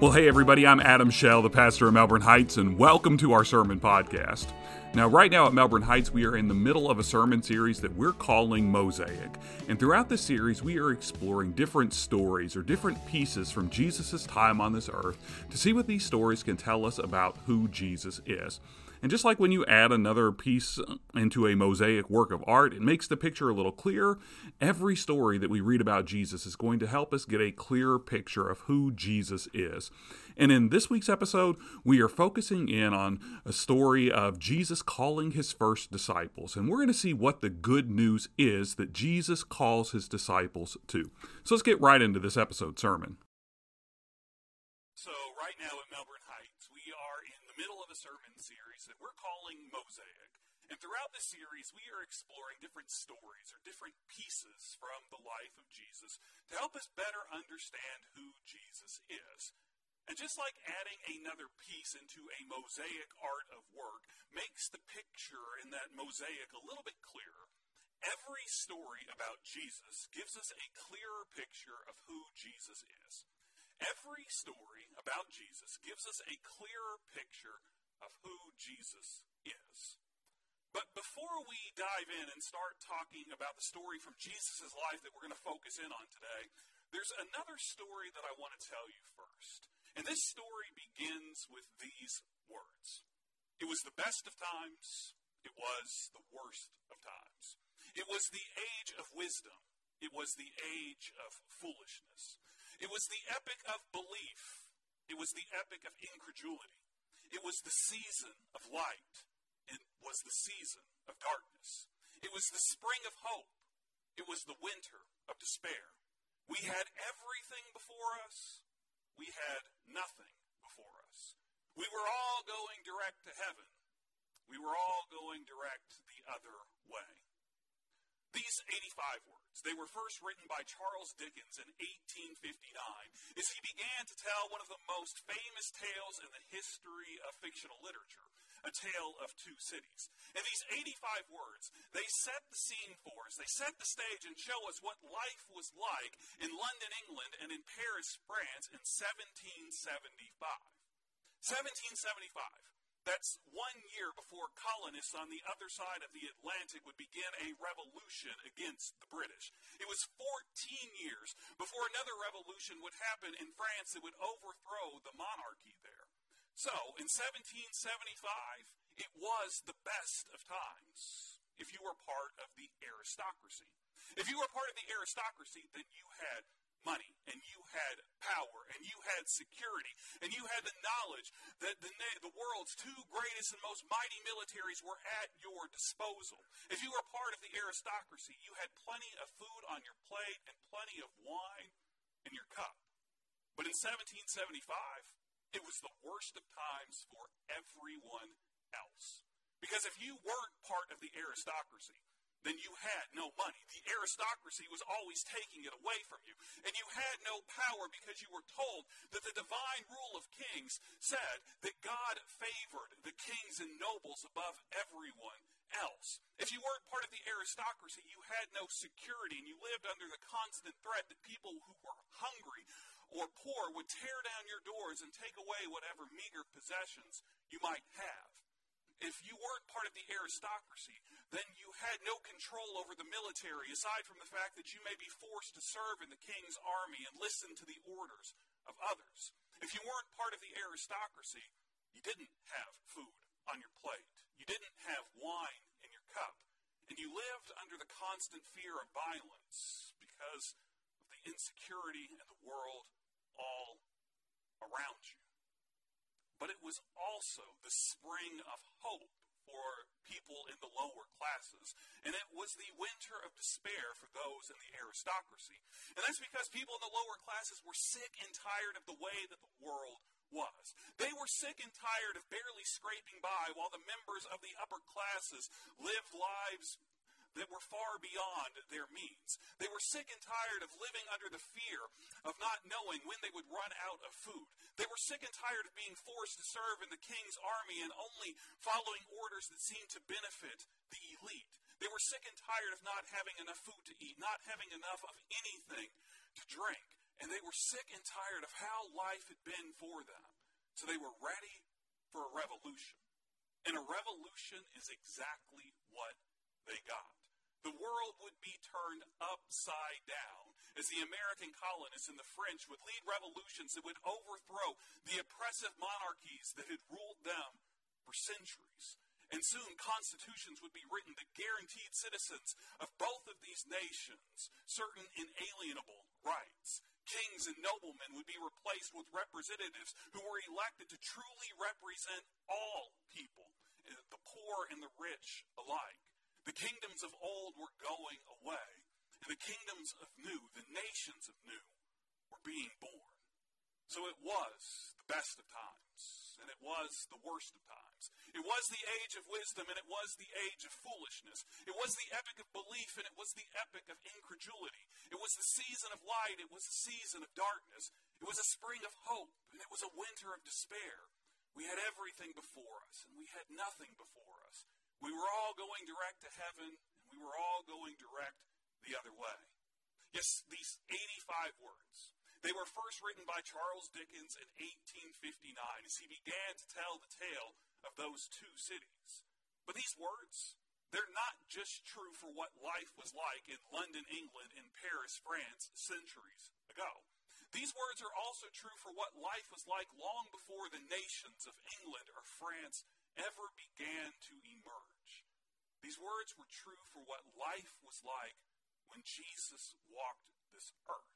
Well, hey, everybody, I'm Adam Shell, the pastor of Melbourne Heights, and welcome to our sermon podcast. Now, right now at Melbourne Heights, we are in the middle of a sermon series that we're calling Mosaic. And throughout this series, we are exploring different stories or different pieces from Jesus' time on this earth to see what these stories can tell us about who Jesus is. And just like when you add another piece into a mosaic work of art, it makes the picture a little clearer. Every story that we read about Jesus is going to help us get a clearer picture of who Jesus is. And in this week's episode, we are focusing in on a story of Jesus calling his first disciples. And we're going to see what the good news is that Jesus calls his disciples to. So let's get right into this episode sermon. So, right now at Melbourne Heights, we are in the middle of a sermon series that we're calling Mosaic. And throughout the series, we are exploring different stories or different pieces from the life of Jesus to help us better understand who Jesus is. And just like adding another piece into a mosaic art of work makes the picture in that mosaic a little bit clearer, every story about Jesus gives us a clearer picture of who Jesus is. Every story about Jesus gives us a clearer picture of who Jesus is. But before we dive in and start talking about the story from Jesus' life that we're going to focus in on today, there's another story that I want to tell you first. And this story begins with these words It was the best of times, it was the worst of times. It was the age of wisdom, it was the age of foolishness. It was the epoch of belief, it was the epoch of incredulity. It was the season of light, it was the season of darkness. It was the spring of hope, it was the winter of despair. We had everything before us, we had nothing before us. We were all going direct to heaven. We were all going direct the other way. These 85 words, they were first written by Charles Dickens in 1859 as he began to tell one of the most famous tales in the history of fictional literature, A Tale of Two Cities. And these 85 words, they set the scene for us. They set the stage and show us what life was like in London, England, and in Paris, France in 1775. 1775. That's one year before colonists on the other side of the Atlantic would begin a revolution against the British. It was 14 years before another revolution would happen in France that would overthrow the monarchy there. So, in 1775, it was the best of times if you were part of the aristocracy. If you were part of the aristocracy, then you had money and you had power and you had security and you had the knowledge that the, the world's two greatest and most mighty militaries were at your disposal. If you were part of the aristocracy, you had plenty of food on your plate and plenty of wine in your cup. But in 1775, it was the worst of times for everyone else. Because if you weren't part of the aristocracy, then you had no money. The aristocracy was always taking it away from you. And you had no power because you were told that the divine rule of kings said that God favored the kings and nobles above everyone else. If you weren't part of the aristocracy, you had no security and you lived under the constant threat that people who were hungry or poor would tear down your doors and take away whatever meager possessions you might have if you weren't part of the aristocracy, then you had no control over the military, aside from the fact that you may be forced to serve in the king's army and listen to the orders of others. If you weren't part of the aristocracy, you didn't have food on your plate, you didn't have wine in your cup, and you lived under the constant fear of violence because of the insecurity in the world all around you. But it was also the spring of hope for people in the lower classes. And it was the winter of despair for those in the aristocracy. And that's because people in the lower classes were sick and tired of the way that the world was. They were sick and tired of barely scraping by while the members of the upper classes lived lives that were far beyond their means. They were sick and tired of living under the fear of not knowing when they would run out of food. They were sick and tired of being forced to serve in the king's army and only following orders that seemed to benefit the elite. They were sick and tired of not having enough food to eat, not having enough of anything to drink. and they were sick and tired of how life had been for them. So they were ready for a revolution. And a revolution is exactly what they got. The world would be turned upside down as the American colonists and the French would lead revolutions that would overthrow the oppressive monarchies that had ruled them for centuries. And soon constitutions would be written that guaranteed citizens of both of these nations certain inalienable rights. Kings and noblemen would be replaced with representatives who were elected to truly represent all people, eh, the poor and the rich alike. The kingdoms of old were going away, and the kingdoms of new, the nations of new, were being born. So it was the best of times, and it was the worst of times. It was the age of wisdom, and it was the age of foolishness. It was the epoch of belief, and it was the epoch of incredulity. It was the season of light, it was the season of darkness. It was a spring of hope, and it was a winter of despair. We had everything before us, and we had nothing before us. We were all going direct to heaven, and we were all going direct the other way. Yes, these 85 words. They were first written by Charles Dickens in 1859 as he began to tell the tale of those two cities. But these words, they're not just true for what life was like in London, England, and Paris, France, centuries ago. These words are also true for what life was like long before the nations of England or France ever began to emerge. These words were true for what life was like when Jesus walked this earth.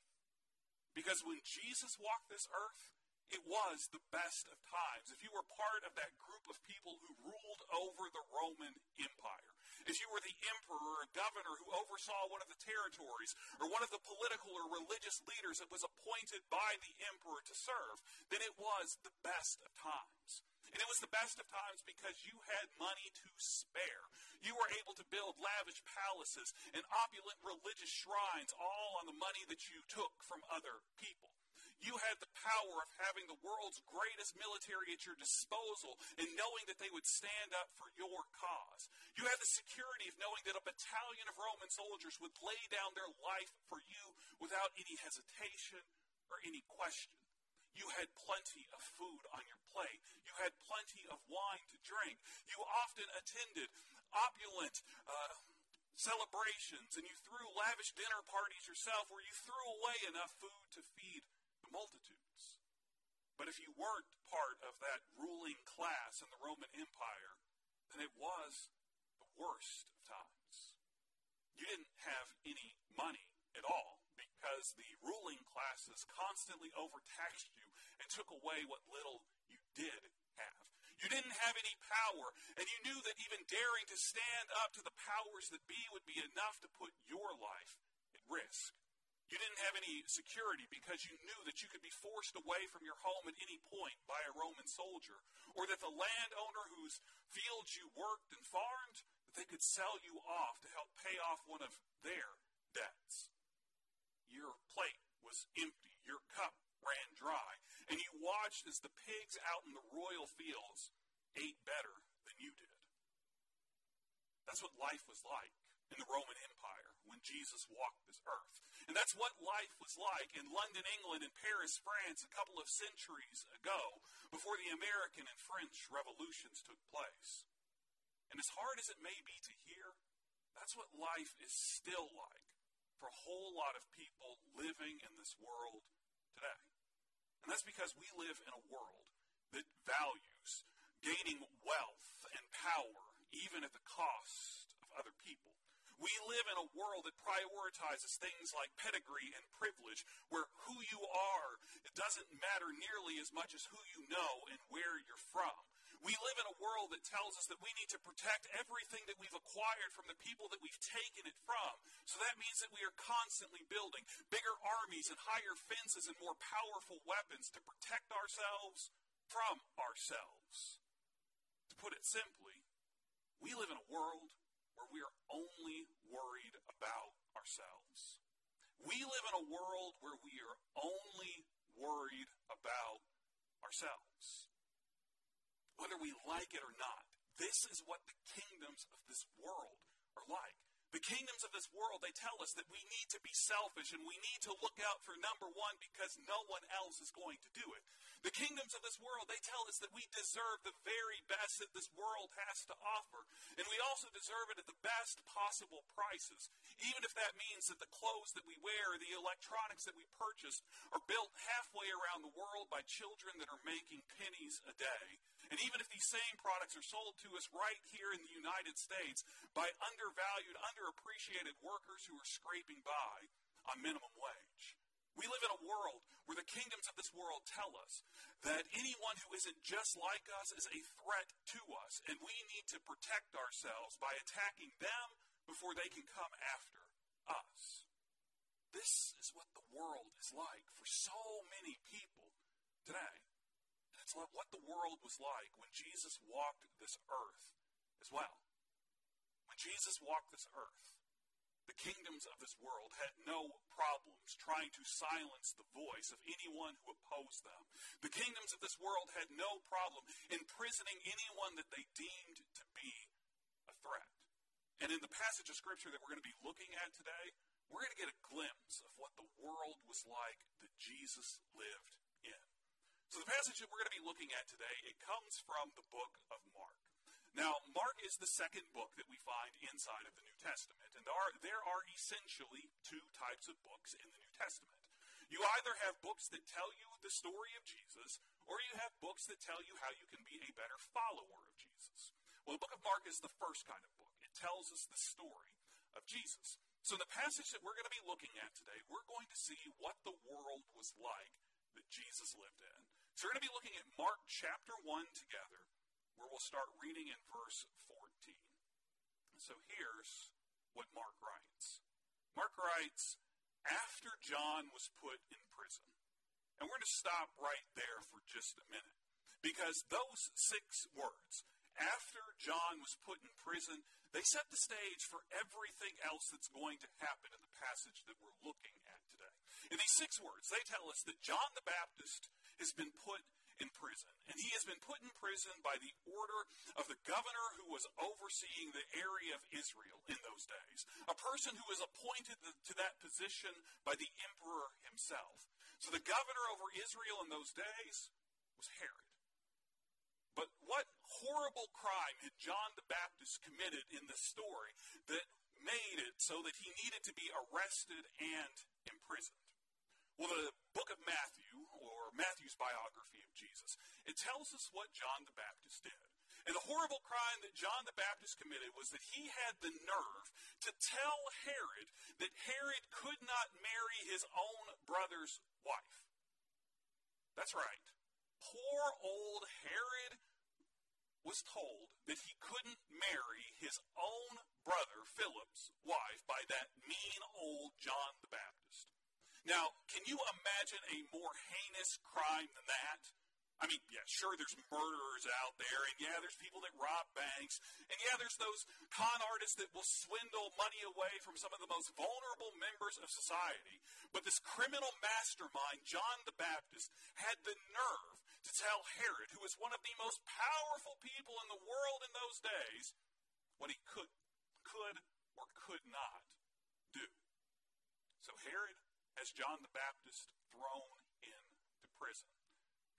Because when Jesus walked this earth, it was the best of times. If you were part of that group of people who ruled over the Roman Empire, if you were the emperor or governor who oversaw one of the territories, or one of the political or religious leaders that was appointed by the emperor to serve, then it was the best of times. And it was the best of times because you had money to spare. You were able to build lavish palaces and opulent religious shrines all on the money that you took from other people. You had the power of having the world's greatest military at your disposal and knowing that they would stand up for your cause. You had the security of knowing that a battalion of Roman soldiers would lay down their life for you without any hesitation or any question. You had plenty of food on your plate. You had plenty of wine to drink. You often attended opulent uh, celebrations and you threw lavish dinner parties yourself where you threw away enough food to feed multitudes. But if you weren't part of that ruling class in the Roman Empire, then it was the worst of times. You didn't have any money at all because the ruling classes constantly overtaxed you and took away what little you did have. You didn't have any power, and you knew that even daring to stand up to the powers that be would be enough to put your life at risk. You didn't have any security because you knew that you could be forced away from your home at any point by a Roman soldier, or that the landowner whose fields you worked and farmed, that they could sell you off to help pay off one of their debts. Your plate was empty, your cup ran dry, and you watched as the pigs out in the royal fields ate better than you did. That's what life was like in the Roman Empire when Jesus walked this earth. And that's what life was like in London, England, and Paris, France, a couple of centuries ago, before the American and French revolutions took place. And as hard as it may be to hear, that's what life is still like for a whole lot of people living in this world today. And that's because we live in a world that values gaining wealth and power even at the cost of other people. We live in a world that prioritizes things like pedigree and privilege, where who you are doesn't matter nearly as much as who you know and where you're from. We live in a world that tells us that we need to protect everything that we've acquired from the people that we've taken it from. So that means that we are constantly building bigger armies and higher fences and more powerful weapons to protect ourselves from ourselves. To put it simply, we live in a world where we are only worried about ourselves. We live in a world where we are only worried about ourselves. Whether we like it or not, this is what the kingdoms of this world are like. The kingdoms of this world, they tell us that we need to be selfish and we need to look out for number one because no one else is going to do it. The kingdoms of this world, they tell us that we deserve the very best that this world has to offer. And we also deserve it at the best possible prices. Even if that means that the clothes that we wear, the electronics that we purchase, are built halfway around the world by children that are making pennies a day. And even if these same products are sold to us right here in the United States by undervalued, underappreciated workers who are scraping by on minimum wage. We live in a world where the kingdoms of this world tell us that anyone who isn't just like us is a threat to us, and we need to protect ourselves by attacking them before they can come after us. This is what the world is like for so many people today. Like what the world was like when Jesus walked this earth as well. When Jesus walked this earth, the kingdoms of this world had no problems trying to silence the voice of anyone who opposed them. The kingdoms of this world had no problem imprisoning anyone that they deemed to be a threat. And in the passage of Scripture that we're going to be looking at today, we're going to get a glimpse of what the world was like that Jesus lived so the passage that we're going to be looking at today, it comes from the book of Mark. Now, Mark is the second book that we find inside of the New Testament, and there are, there are essentially two types of books in the New Testament. You either have books that tell you the story of Jesus, or you have books that tell you how you can be a better follower of Jesus. Well, the book of Mark is the first kind of book. It tells us the story of Jesus. So, in the passage that we're going to be looking at today, we're going to see what the world was like that Jesus lived in. So we're going to be looking at Mark chapter 1 together, where we'll start reading in verse 14. So here's what Mark writes Mark writes, After John was put in prison, and we're going to stop right there for just a minute, because those six words, after John was put in prison, they set the stage for everything else that's going to happen in the passage that we're looking. In these six words, they tell us that John the Baptist has been put in prison. And he has been put in prison by the order of the governor who was overseeing the area of Israel in those days, a person who was appointed to that position by the emperor himself. So the governor over Israel in those days was Herod. But what horrible crime had John the Baptist committed in this story that made it so that he needed to be arrested and imprisoned? Well, the book of Matthew, or Matthew's biography of Jesus, it tells us what John the Baptist did. And the horrible crime that John the Baptist committed was that he had the nerve to tell Herod that Herod could not marry his own brother's wife. That's right. Poor old Herod was told that he couldn't marry his own brother Philip's wife by that mean old John the Baptist. Now, can you imagine a more heinous crime than that? I mean, yeah, sure, there's murderers out there, and yeah, there's people that rob banks, and yeah, there's those con artists that will swindle money away from some of the most vulnerable members of society. But this criminal mastermind, John the Baptist, had the nerve to tell Herod, who was one of the most powerful people in the world in those days, what he could, could or could not do. So Herod has John the Baptist thrown into prison.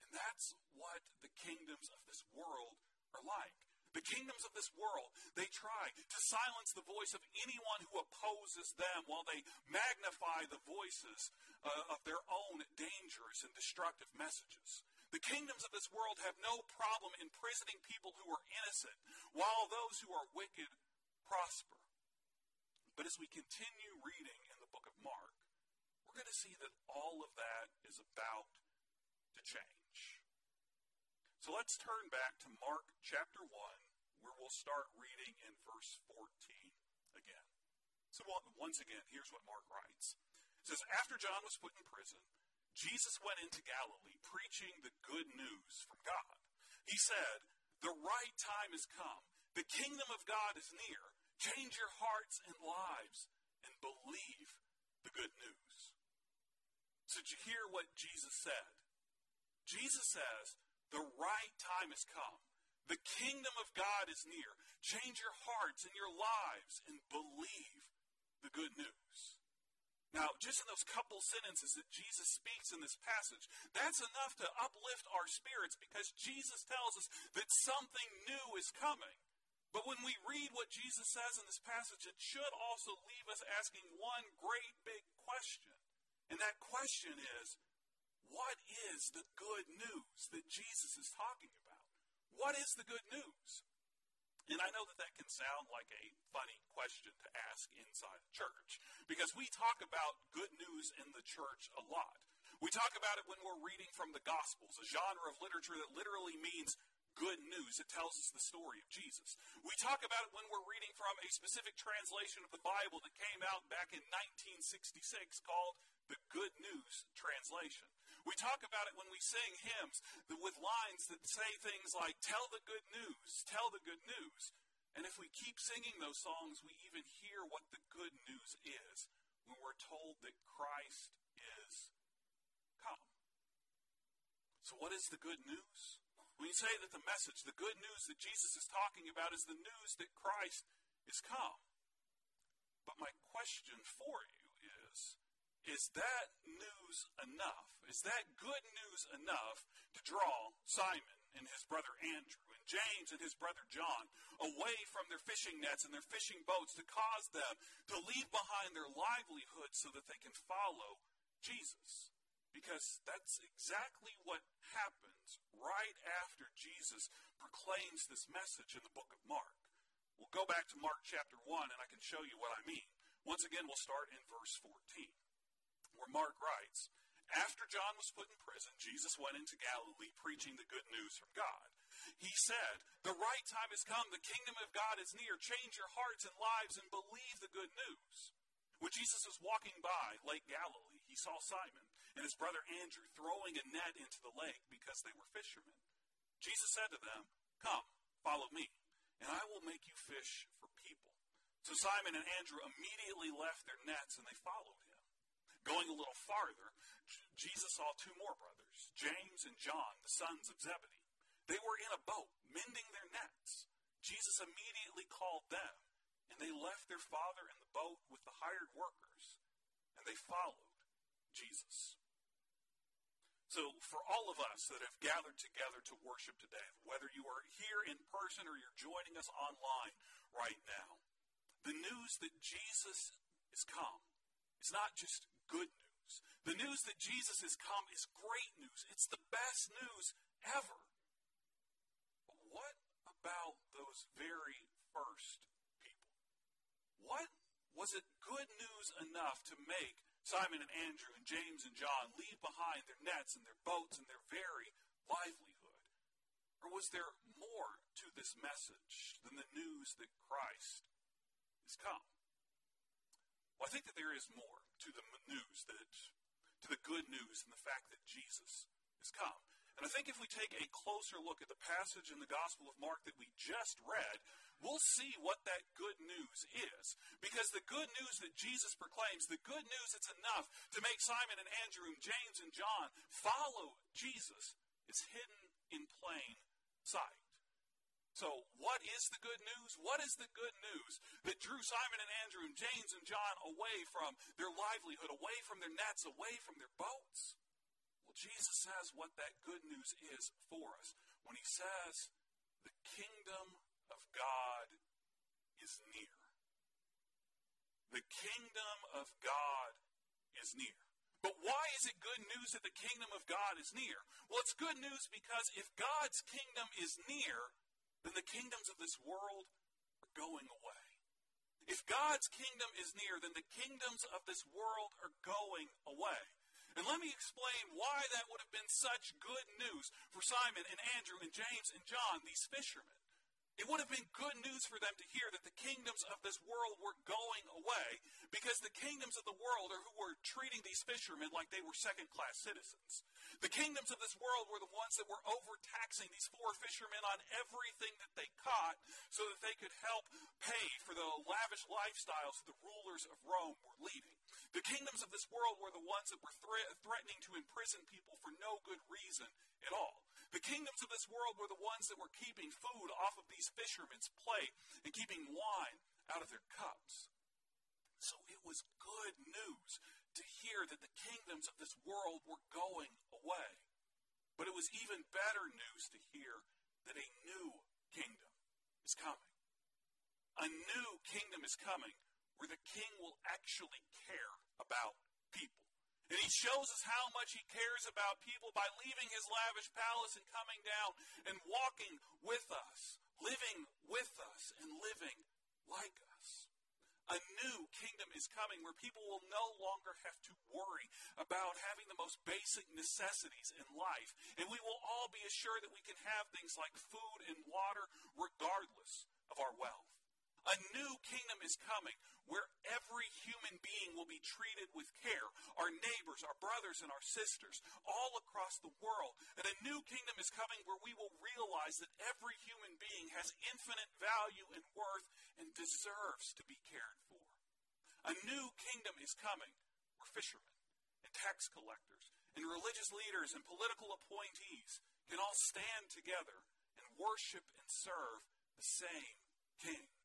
And that's what the kingdoms of this world are like. The kingdoms of this world, they try to silence the voice of anyone who opposes them while they magnify the voices uh, of their own dangerous and destructive messages. The kingdoms of this world have no problem imprisoning people who are innocent, while those who are wicked prosper. But as we continue reading in the book of Mark, we're going to see that all of that is about to change. So let's turn back to Mark chapter 1, where we'll start reading in verse 14 again. So once again, here's what Mark writes. It says, After John was put in prison, Jesus went into Galilee preaching the good news from God. He said, The right time has come. The kingdom of God is near. Change your hearts and lives and believe the good news. So did you hear what Jesus said? Jesus says, the right time has come. The kingdom of God is near. change your hearts and your lives, and believe the good news. Now, just in those couple sentences that Jesus speaks in this passage, that's enough to uplift our spirits because Jesus tells us that something new is coming. But when we read what Jesus says in this passage, it should also leave us asking one great big question. And that question is what is the good news that Jesus is talking about? What is the good news? And I know that that can sound like a funny question to ask inside a church because we talk about good news in the church a lot. We talk about it when we're reading from the Gospels, a genre of literature that literally means good news. It tells us the story of Jesus. We talk about it when we're reading from a specific translation of the Bible that came out back in 1966 called the Good News Translation. We talk about it when we sing hymns with lines that say things like, Tell the good news, tell the good news. And if we keep singing those songs, we even hear what the good news is when we're told that Christ is come. So, what is the good news? When you say that the message, the good news that Jesus is talking about, is the news that Christ is come. But my question for you is is that news enough? Is that good news enough to draw Simon and his brother Andrew and James and his brother John away from their fishing nets and their fishing boats to cause them to leave behind their livelihood so that they can follow Jesus? Because that's exactly what happens right after Jesus proclaims this message in the book of Mark. We'll go back to Mark chapter 1 and I can show you what I mean. Once again, we'll start in verse 14 where Mark writes, After John was put in prison, Jesus went into Galilee preaching the good news from God. He said, The right time has come. The kingdom of God is near. Change your hearts and lives and believe the good news. When Jesus was walking by Lake Galilee, he saw Simon and his brother Andrew throwing a net into the lake because they were fishermen. Jesus said to them, Come, follow me, and I will make you fish for people. So Simon and Andrew immediately left their nets and they followed him. Going a little farther, Jesus saw two more brothers, James and John, the sons of Zebedee. They were in a boat, mending their nets. Jesus immediately called them, and they left their father in the boat with the hired workers, and they followed Jesus. So, for all of us that have gathered together to worship today, whether you are here in person or you're joining us online right now, the news that Jesus is come is not just good news. The news that Jesus has come is great news. It's the best news ever. But what about those very first people? What was it good news enough to make Simon and Andrew and James and John leave behind their nets and their boats and their very livelihood? Or was there more to this message than the news that Christ is come? Well, I think that there is more to the news that to the good news and the fact that Jesus has come. And I think if we take a closer look at the passage in the Gospel of Mark that we just read, we'll see what that good news is. Because the good news that Jesus proclaims, the good news that's enough to make Simon and Andrew and James and John follow Jesus, is hidden in plain sight. So, what is the good news? What is the good news that drew Simon and Andrew and James and John away from their livelihood, away from their nets, away from their boats? Well, Jesus says what that good news is for us when he says, The kingdom of God is near. The kingdom of God is near. But why is it good news that the kingdom of God is near? Well, it's good news because if God's kingdom is near, then the kingdoms of this world are going away. If God's kingdom is near, then the kingdoms of this world are going away. And let me explain why that would have been such good news for Simon and Andrew and James and John, these fishermen. It would have been good news for them to hear that the kingdoms of this world were going away because the kingdoms of the world are who were treating these fishermen like they were second class citizens. The kingdoms of this world were the ones that were overtaxing these four fishermen on everything that they caught so that they could help pay for the lavish lifestyles that the rulers of Rome were leading. The kingdoms of this world were the ones that were thre- threatening to imprison people for no good reason at all. The kingdoms of this world were the ones that were keeping food off of these fishermen's plate and keeping wine out of their cups. So it was good news to hear that the kingdoms of this world were going away. But it was even better news to hear that a new kingdom is coming. A new kingdom is coming where the king will actually care about people. And he shows us how much he cares about people by leaving his lavish palace and coming down and walking with us, living with us, and living like us. A new kingdom is coming where people will no longer have to worry about having the most basic necessities in life. And we will all be assured that we can have things like food and water regardless of our wealth. A new kingdom is coming where every human being will be treated with care. Our neighbors, our brothers, and our sisters all across the world. And a new kingdom is coming where we will realize that every human being has infinite value and worth and deserves to be cared for. A new kingdom is coming where fishermen and tax collectors and religious leaders and political appointees can all stand together and worship and serve the same king.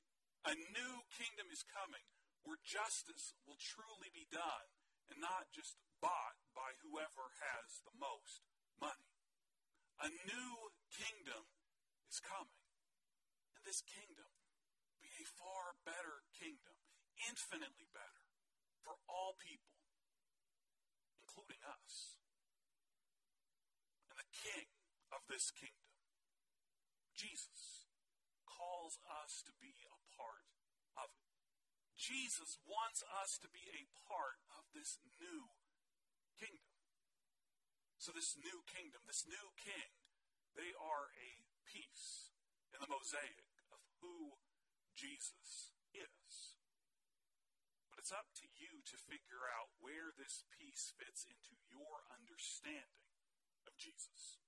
A new kingdom is coming where justice will truly be done and not just bought by whoever has the most money. A new kingdom is coming. And this kingdom will be a far better kingdom, infinitely better for all people, including us. And the king of this kingdom, Jesus, calls us to be part of. Jesus wants us to be a part of this new kingdom. So, this new kingdom, this new king, they are a piece in the mosaic of who Jesus is. But it's up to you to figure out where this piece fits into your understanding of Jesus.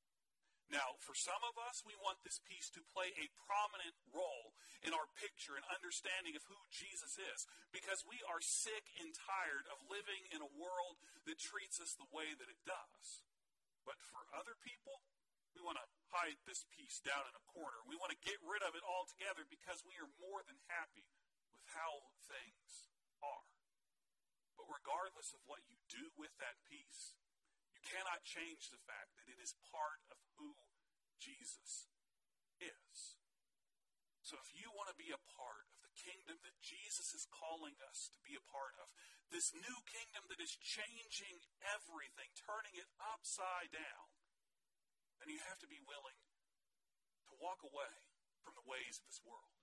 Now, for some of us, we want this piece to play a prominent role in our picture and understanding of who Jesus is because we are sick and tired of living in a world that treats us the way that it does. But for other people, we want to hide this piece down in a corner. We want to get rid of it altogether because we are more than happy with how things are. But regardless of what you do with that piece, cannot change the fact that it is part of who Jesus is. So if you want to be a part of the kingdom that Jesus is calling us to be a part of, this new kingdom that is changing everything, turning it upside down, then you have to be willing to walk away from the ways of this world.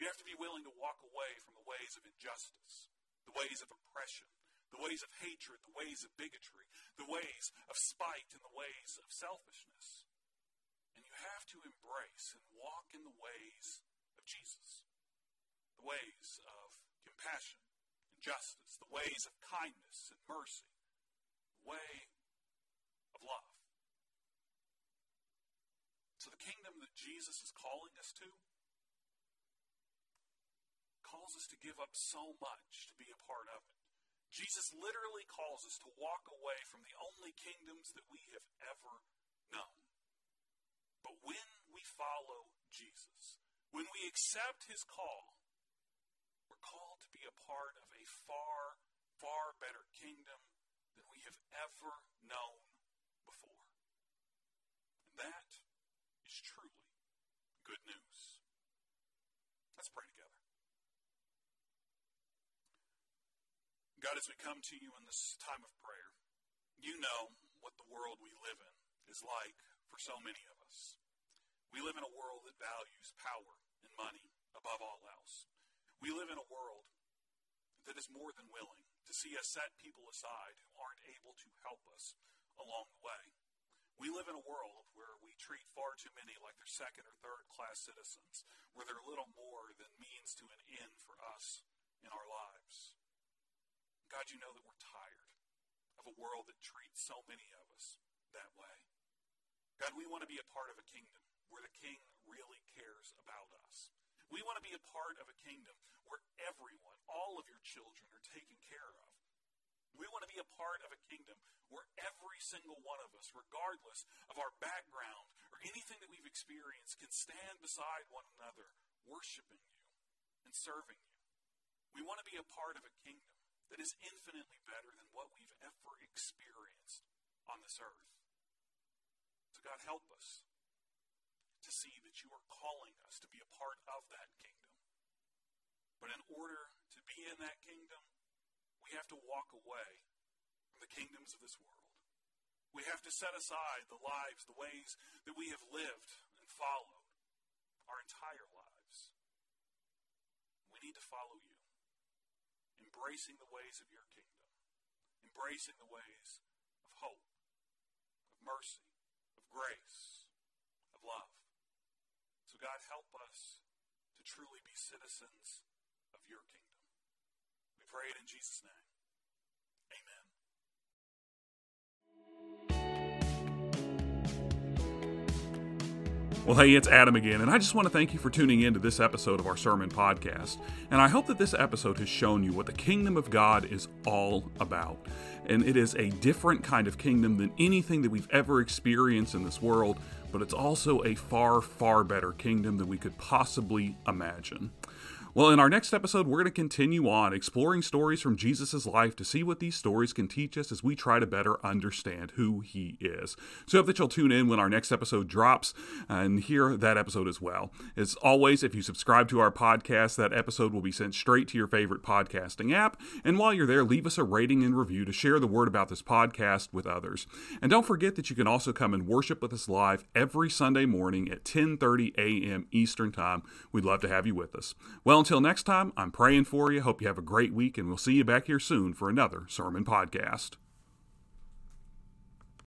You have to be willing to walk away from the ways of injustice, the ways of oppression, the ways of hatred, the ways of bigotry, the ways of spite, and the ways of selfishness. And you have to embrace and walk in the ways of Jesus, the ways of compassion and justice, the ways of kindness and mercy, the way of love. So the kingdom that Jesus is calling us to calls us to give up so much to be a part of it. Jesus literally calls us to walk away from the only kingdoms that we have ever known. But when we follow Jesus, when we accept his call, we're called to be a part of a far, far better kingdom than we have ever known before. And that is truly good news. Let's pray together. God, as we come to you in this time of prayer, you know what the world we live in is like for so many of us. We live in a world that values power and money above all else. We live in a world that is more than willing to see us set people aside who aren't able to help us along the way. We live in a world where we treat far too many like they're second or third class citizens, where they're little more than means to an end for us in our lives. God, you know that we're tired of a world that treats so many of us that way. God, we want to be a part of a kingdom where the king really cares about us. We want to be a part of a kingdom where everyone, all of your children, are taken care of. We want to be a part of a kingdom where every single one of us, regardless of our background or anything that we've experienced, can stand beside one another, worshiping you and serving you. We want to be a part of a kingdom that is infinitely better than what we've ever experienced on this earth. So, God, help us to see that you are calling us to be a part of that kingdom. But in order to be in that kingdom, we have to walk away from the kingdoms of this world. We have to set aside the lives, the ways that we have lived and followed our entire lives. We need to follow you embracing the ways of your kingdom, embracing the ways of hope, of mercy, of grace, of love. So, God, help us to truly be citizens of your kingdom. We pray it in Jesus' name. Well, hey, it's Adam again, and I just want to thank you for tuning in to this episode of our sermon podcast. And I hope that this episode has shown you what the kingdom of God is all about. And it is a different kind of kingdom than anything that we've ever experienced in this world, but it's also a far, far better kingdom than we could possibly imagine. Well, in our next episode, we're going to continue on exploring stories from Jesus' life to see what these stories can teach us as we try to better understand who he is. So I hope that you'll tune in when our next episode drops and hear that episode as well. As always, if you subscribe to our podcast, that episode will be sent straight to your favorite podcasting app. And while you're there, leave us a rating and review to share the word about this podcast with others. And don't forget that you can also come and worship with us live every Sunday morning at 10:30 a.m. Eastern Time. We'd love to have you with us. Well, until next time, I'm praying for you. Hope you have a great week, and we'll see you back here soon for another Sermon Podcast.